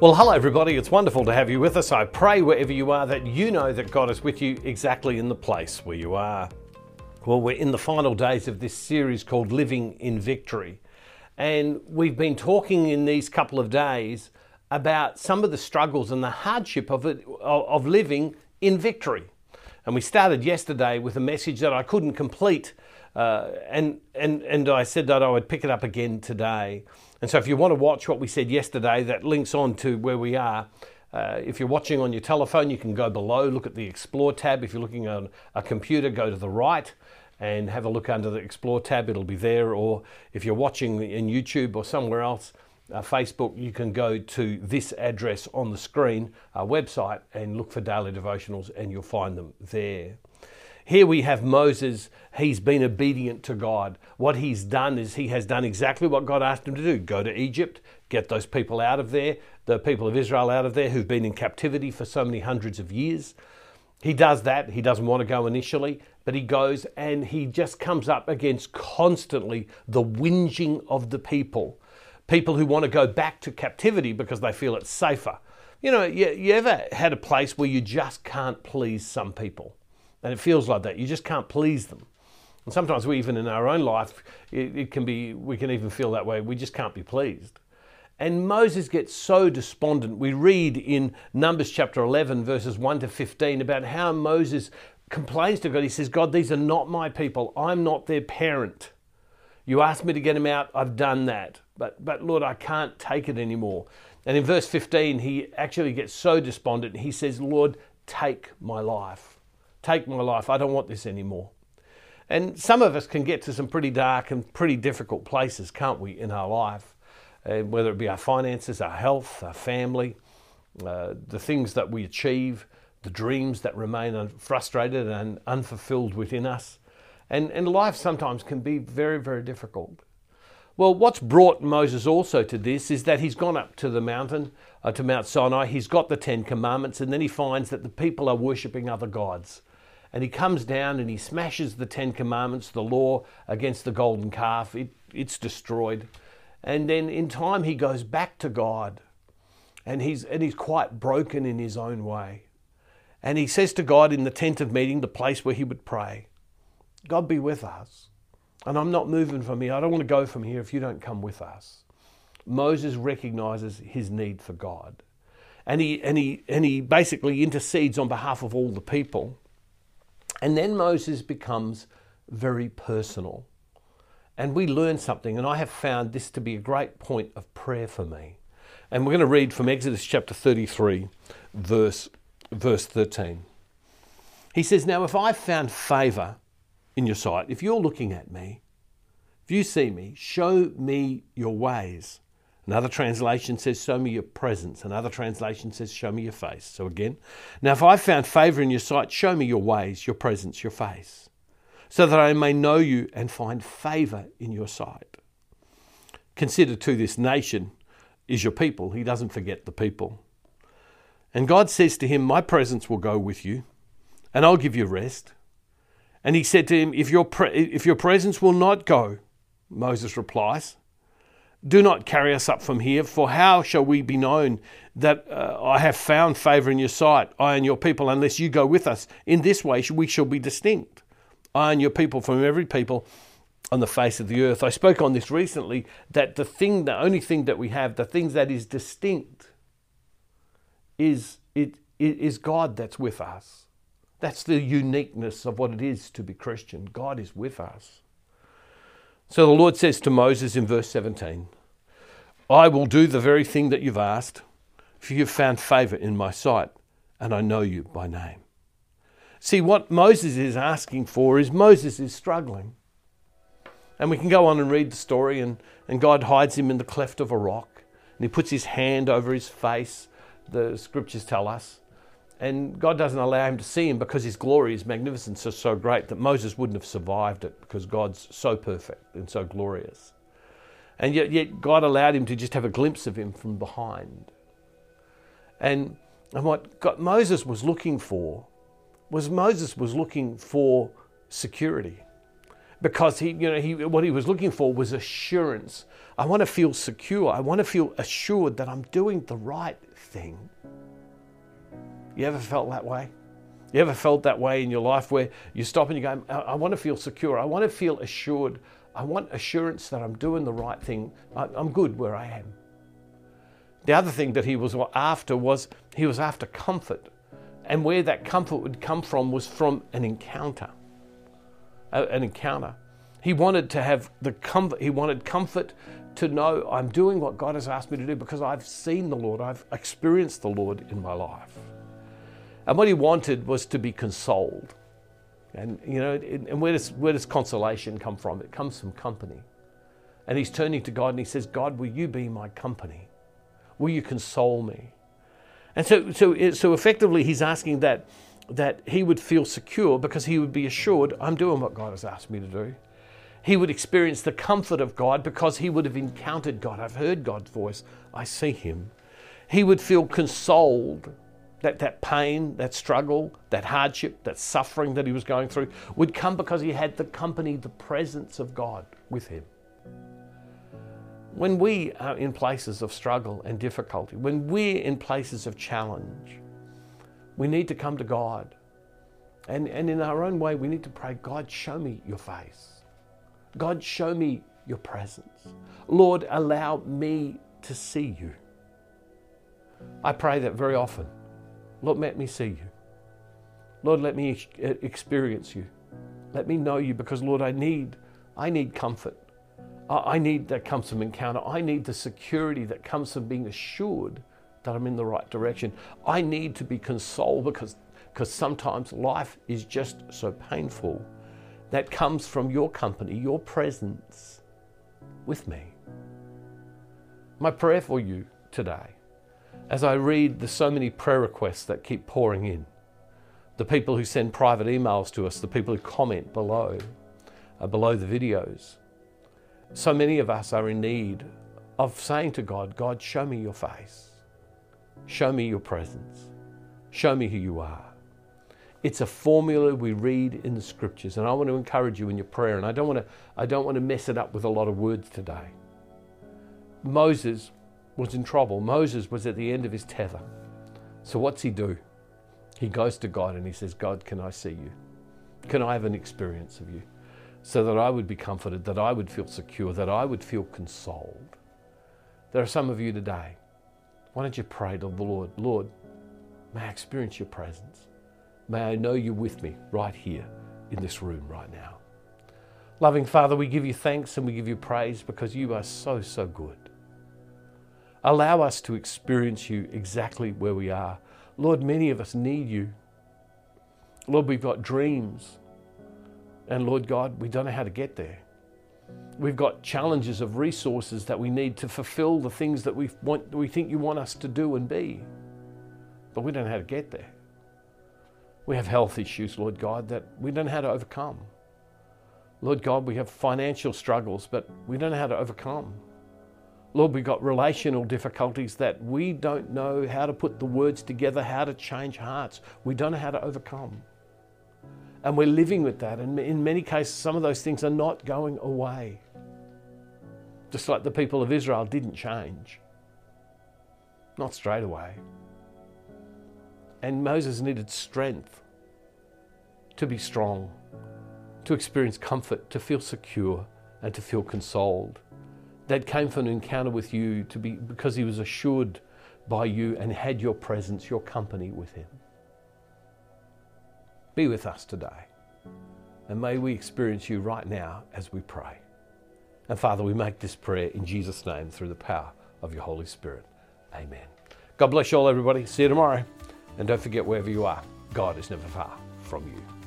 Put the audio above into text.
Well, hello, everybody. It's wonderful to have you with us. I pray wherever you are that you know that God is with you exactly in the place where you are. Well, we're in the final days of this series called Living in Victory. And we've been talking in these couple of days about some of the struggles and the hardship of, it, of living in victory. And we started yesterday with a message that I couldn't complete. Uh, and, and, and I said that I would pick it up again today. And so, if you want to watch what we said yesterday, that links on to where we are. Uh, if you're watching on your telephone, you can go below, look at the Explore tab. If you're looking on a computer, go to the right and have a look under the Explore tab, it'll be there. Or if you're watching in YouTube or somewhere else, uh, Facebook, you can go to this address on the screen, our website, and look for daily devotionals, and you'll find them there. Here we have Moses. He's been obedient to God. What he's done is he has done exactly what God asked him to do go to Egypt, get those people out of there, the people of Israel out of there who've been in captivity for so many hundreds of years. He does that. He doesn't want to go initially, but he goes and he just comes up against constantly the whinging of the people. People who want to go back to captivity because they feel it's safer. You know, you, you ever had a place where you just can't please some people? And it feels like that. You just can't please them. And sometimes we even in our own life, it, it can be, we can even feel that way. We just can't be pleased. And Moses gets so despondent. We read in Numbers chapter 11, verses 1 to 15, about how Moses complains to God. He says, God, these are not my people. I'm not their parent. You asked me to get them out. I've done that. But, but Lord, I can't take it anymore. And in verse 15, he actually gets so despondent. He says, Lord, take my life. Take my life. I don't want this anymore. And some of us can get to some pretty dark and pretty difficult places, can't we, in our life? Uh, whether it be our finances, our health, our family, uh, the things that we achieve, the dreams that remain frustrated and unfulfilled within us. And, and life sometimes can be very, very difficult. Well, what's brought Moses also to this is that he's gone up to the mountain, uh, to Mount Sinai, he's got the Ten Commandments, and then he finds that the people are worshipping other gods and he comes down and he smashes the Ten Commandments, the law against the golden calf. It, it's destroyed. And then in time he goes back to God and he's, and he's quite broken in his own way. And he says to God in the tent of meeting, the place where he would pray, God be with us. And I'm not moving from here. I don't want to go from here if you don't come with us. Moses recognizes his need for God. And he, and, he, and he basically intercedes on behalf of all the people. And then Moses becomes very personal. And we learn something, and I have found this to be a great point of prayer for me. And we're going to read from Exodus chapter 33, verse, verse 13. He says, Now, if I've found favor in your sight, if you're looking at me, if you see me, show me your ways Another translation says, Show me your presence. Another translation says, Show me your face. So again, now if I've found favor in your sight, show me your ways, your presence, your face, so that I may know you and find favor in your sight. Consider to this nation is your people. He doesn't forget the people. And God says to him, My presence will go with you, and I'll give you rest. And he said to him, If your, pre- if your presence will not go, Moses replies, do not carry us up from here, for how shall we be known that uh, I have found favour in your sight, I and your people, unless you go with us? In this way we shall be distinct, I and your people from every people on the face of the earth. I spoke on this recently that the thing, the only thing that we have, the things that is distinct, is it is God that's with us. That's the uniqueness of what it is to be Christian. God is with us. So the Lord says to Moses in verse 17, I will do the very thing that you've asked, for you've found favour in my sight, and I know you by name. See, what Moses is asking for is Moses is struggling. And we can go on and read the story, and, and God hides him in the cleft of a rock, and he puts his hand over his face, the scriptures tell us. And God doesn't allow him to see him because his glory, his magnificence is so great that Moses wouldn't have survived it because God's so perfect and so glorious. And yet, yet God allowed him to just have a glimpse of him from behind. And, and what God, Moses was looking for was Moses was looking for security. because he, you know, he, what he was looking for was assurance. I want to feel secure. I want to feel assured that I'm doing the right thing. You ever felt that way? You ever felt that way in your life where you stop and you go, I, want to feel secure. I want to feel assured. I want assurance that I'm doing the right thing. I, I'm good where I am. The other thing that he was after was he was after comfort. And where that comfort would come from was from an encounter. An encounter. He wanted to have the comfort, he wanted comfort to know I'm doing what God has asked me to do because I've seen the Lord, I've experienced the Lord in my life. And what he wanted was to be consoled. And, you know, and where does, where does consolation come from? It comes from company. And he's turning to God and he says, God, will you be my company? Will you console me? And so, so, so effectively, he's asking that, that he would feel secure because he would be assured, I'm doing what God has asked me to do. He would experience the comfort of God because he would have encountered God. I've heard God's voice, I see him. He would feel consoled that that pain, that struggle, that hardship, that suffering that he was going through would come because he had the company, the presence of God with him. When we are in places of struggle and difficulty, when we're in places of challenge, we need to come to God. And, and in our own way, we need to pray, God, show me your face. God, show me your presence. Lord, allow me to see you. I pray that very often. Lord, let me see you. Lord, let me experience you. Let me know you because, Lord, I need, I need comfort. I need that comes from encounter. I need the security that comes from being assured that I'm in the right direction. I need to be consoled because, because sometimes life is just so painful. That comes from your company, your presence with me. My prayer for you today as I read the so many prayer requests that keep pouring in, the people who send private emails to us, the people who comment below, uh, below the videos, so many of us are in need of saying to God, God, show me your face. Show me your presence. Show me who you are. It's a formula we read in the scriptures, and I want to encourage you in your prayer. And I don't want to, I don't want to mess it up with a lot of words today. Moses was in trouble. Moses was at the end of his tether. So what's he do? He goes to God and he says, God, can I see you? Can I have an experience of you? So that I would be comforted, that I would feel secure, that I would feel consoled. There are some of you today. Why don't you pray to the Lord? Lord, may I experience your presence. May I know you with me right here in this room right now. Loving Father, we give you thanks and we give you praise because you are so, so good. Allow us to experience you exactly where we are. Lord, many of us need you. Lord, we've got dreams. And Lord God, we don't know how to get there. We've got challenges of resources that we need to fulfill the things that we want we think you want us to do and be. But we don't know how to get there. We have health issues, Lord God, that we don't know how to overcome. Lord God, we have financial struggles, but we don't know how to overcome. Lord, we've got relational difficulties that we don't know how to put the words together, how to change hearts. We don't know how to overcome. And we're living with that. And in many cases, some of those things are not going away. Just like the people of Israel didn't change. Not straight away. And Moses needed strength to be strong, to experience comfort, to feel secure, and to feel consoled that came from an encounter with you to be because he was assured by you and had your presence, your company with him. Be with us today. And may we experience you right now as we pray. And Father, we make this prayer in Jesus' name through the power of your Holy Spirit. Amen. God bless you all, everybody. See you tomorrow. And don't forget, wherever you are, God is never far from you.